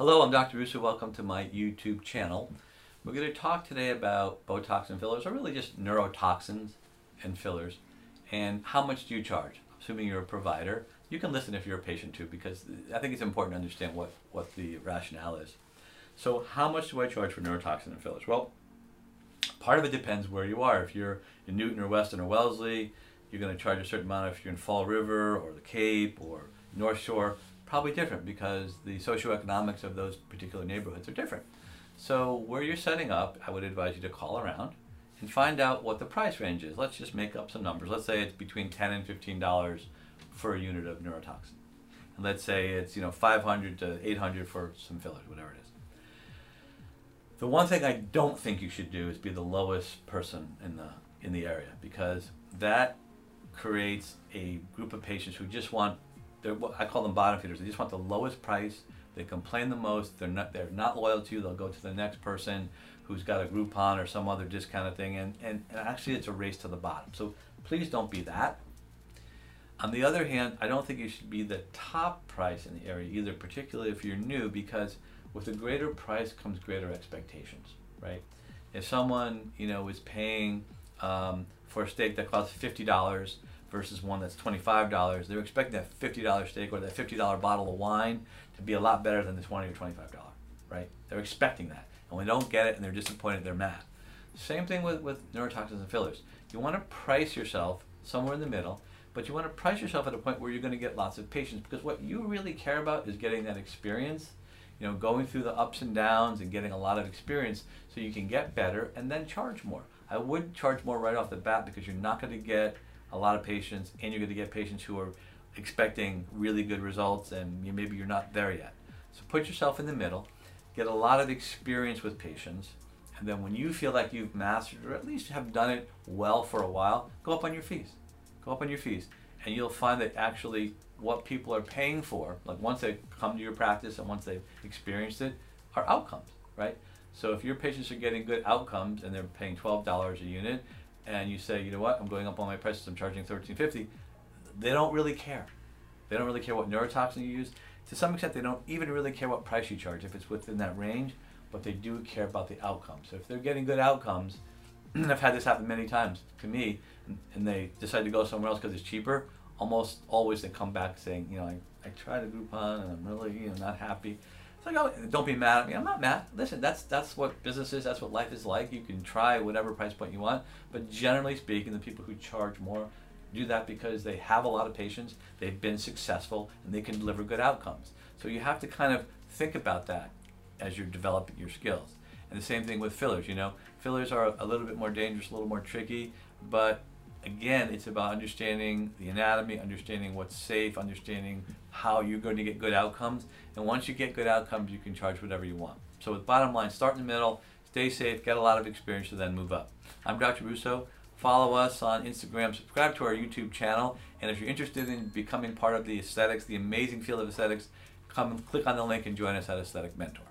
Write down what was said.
Hello, I'm Dr. Russo. Welcome to my YouTube channel. We're going to talk today about Botox and fillers, or really just neurotoxins and fillers, and how much do you charge? Assuming you're a provider, you can listen if you're a patient too, because I think it's important to understand what, what the rationale is. So, how much do I charge for neurotoxin and fillers? Well, part of it depends where you are. If you're in Newton or Weston or Wellesley, you're going to charge a certain amount if you're in Fall River or the Cape or North Shore probably different because the socioeconomics of those particular neighborhoods are different. So where you're setting up, I would advise you to call around and find out what the price range is. Let's just make up some numbers. Let's say it's between 10 and 15 dollars for a unit of neurotoxin. And let's say it's, you know, 500 to 800 for some fillers, whatever it is. The one thing I don't think you should do is be the lowest person in the in the area because that creates a group of patients who just want they're I call them bottom feeders. They just want the lowest price. They complain the most. They're not they're not loyal to you. They'll go to the next person who's got a Groupon or some other discounted thing, and, and, and actually it's a race to the bottom. So please don't be that. On the other hand, I don't think you should be the top price in the area either, particularly if you're new, because with a greater price comes greater expectations, right? If someone you know is paying um, for a steak that costs fifty dollars versus one that's $25, they're expecting that $50 steak or that $50 bottle of wine to be a lot better than the 20 or $25, right? They're expecting that. And when they don't get it and they're disappointed, they're mad. Same thing with, with neurotoxins and fillers. You want to price yourself somewhere in the middle, but you want to price yourself at a point where you're going to get lots of patients because what you really care about is getting that experience, you know, going through the ups and downs and getting a lot of experience so you can get better and then charge more. I would charge more right off the bat because you're not going to get a lot of patients, and you're going to get patients who are expecting really good results, and you, maybe you're not there yet. So put yourself in the middle, get a lot of experience with patients, and then when you feel like you've mastered, or at least have done it well for a while, go up on your fees. Go up on your fees, and you'll find that actually what people are paying for, like once they come to your practice and once they've experienced it, are outcomes, right? So if your patients are getting good outcomes and they're paying $12 a unit, and you say, you know what, I'm going up on my prices, I'm charging 13.50, they don't really care. They don't really care what neurotoxin you use. To some extent, they don't even really care what price you charge if it's within that range, but they do care about the outcomes. So if they're getting good outcomes, and I've had this happen many times to me, and, and they decide to go somewhere else because it's cheaper. Almost always they come back saying, you know, I, I tried a Groupon and I'm really, you know, not happy. It's like, don't be mad at me. I'm not mad. Listen, that's that's what business is. That's what life is like. You can try whatever price point you want, but generally speaking, the people who charge more do that because they have a lot of patients, they've been successful, and they can deliver good outcomes. So you have to kind of think about that as you're developing your skills. And the same thing with fillers. You know, fillers are a little bit more dangerous, a little more tricky, but again, it's about understanding the anatomy, understanding what's safe, understanding how you're going to get good outcomes. And once you get good outcomes, you can charge whatever you want. So with bottom line, start in the middle, stay safe, get a lot of experience, and then move up. I'm Dr. Russo. Follow us on Instagram, subscribe to our YouTube channel, and if you're interested in becoming part of the aesthetics, the amazing field of aesthetics, come click on the link and join us at Aesthetic Mentor.